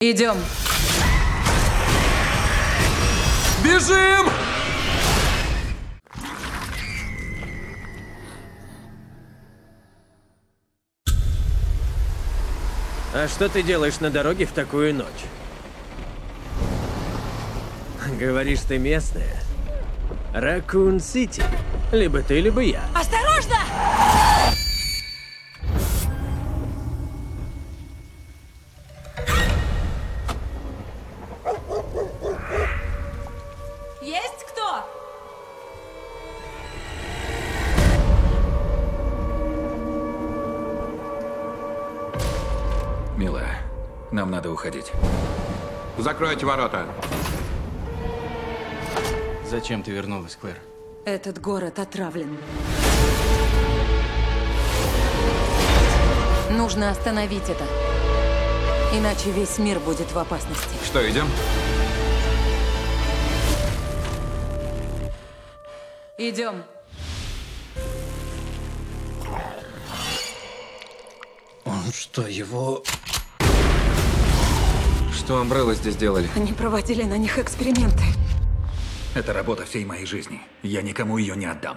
Идем. Бежим! А что ты делаешь на дороге в такую ночь? Говоришь, ты местная? Ракун-Сити. Либо ты, либо я. Осторожно! Нам надо уходить. Закройте ворота. Зачем ты вернулась, Клэр? Этот город отравлен. Нужно остановить это. Иначе весь мир будет в опасности. Что, идем? Идем. Он что, его... Что Амбрелла здесь делала? Они проводили на них эксперименты. Это работа всей моей жизни. Я никому ее не отдам.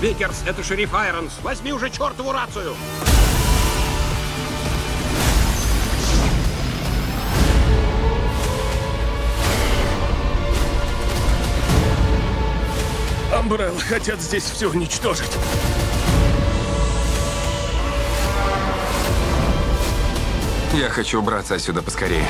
Викерс, это шериф Айронс. Возьми уже чертову рацию. Амбрелла хотят здесь все уничтожить. Я хочу убраться отсюда поскорее.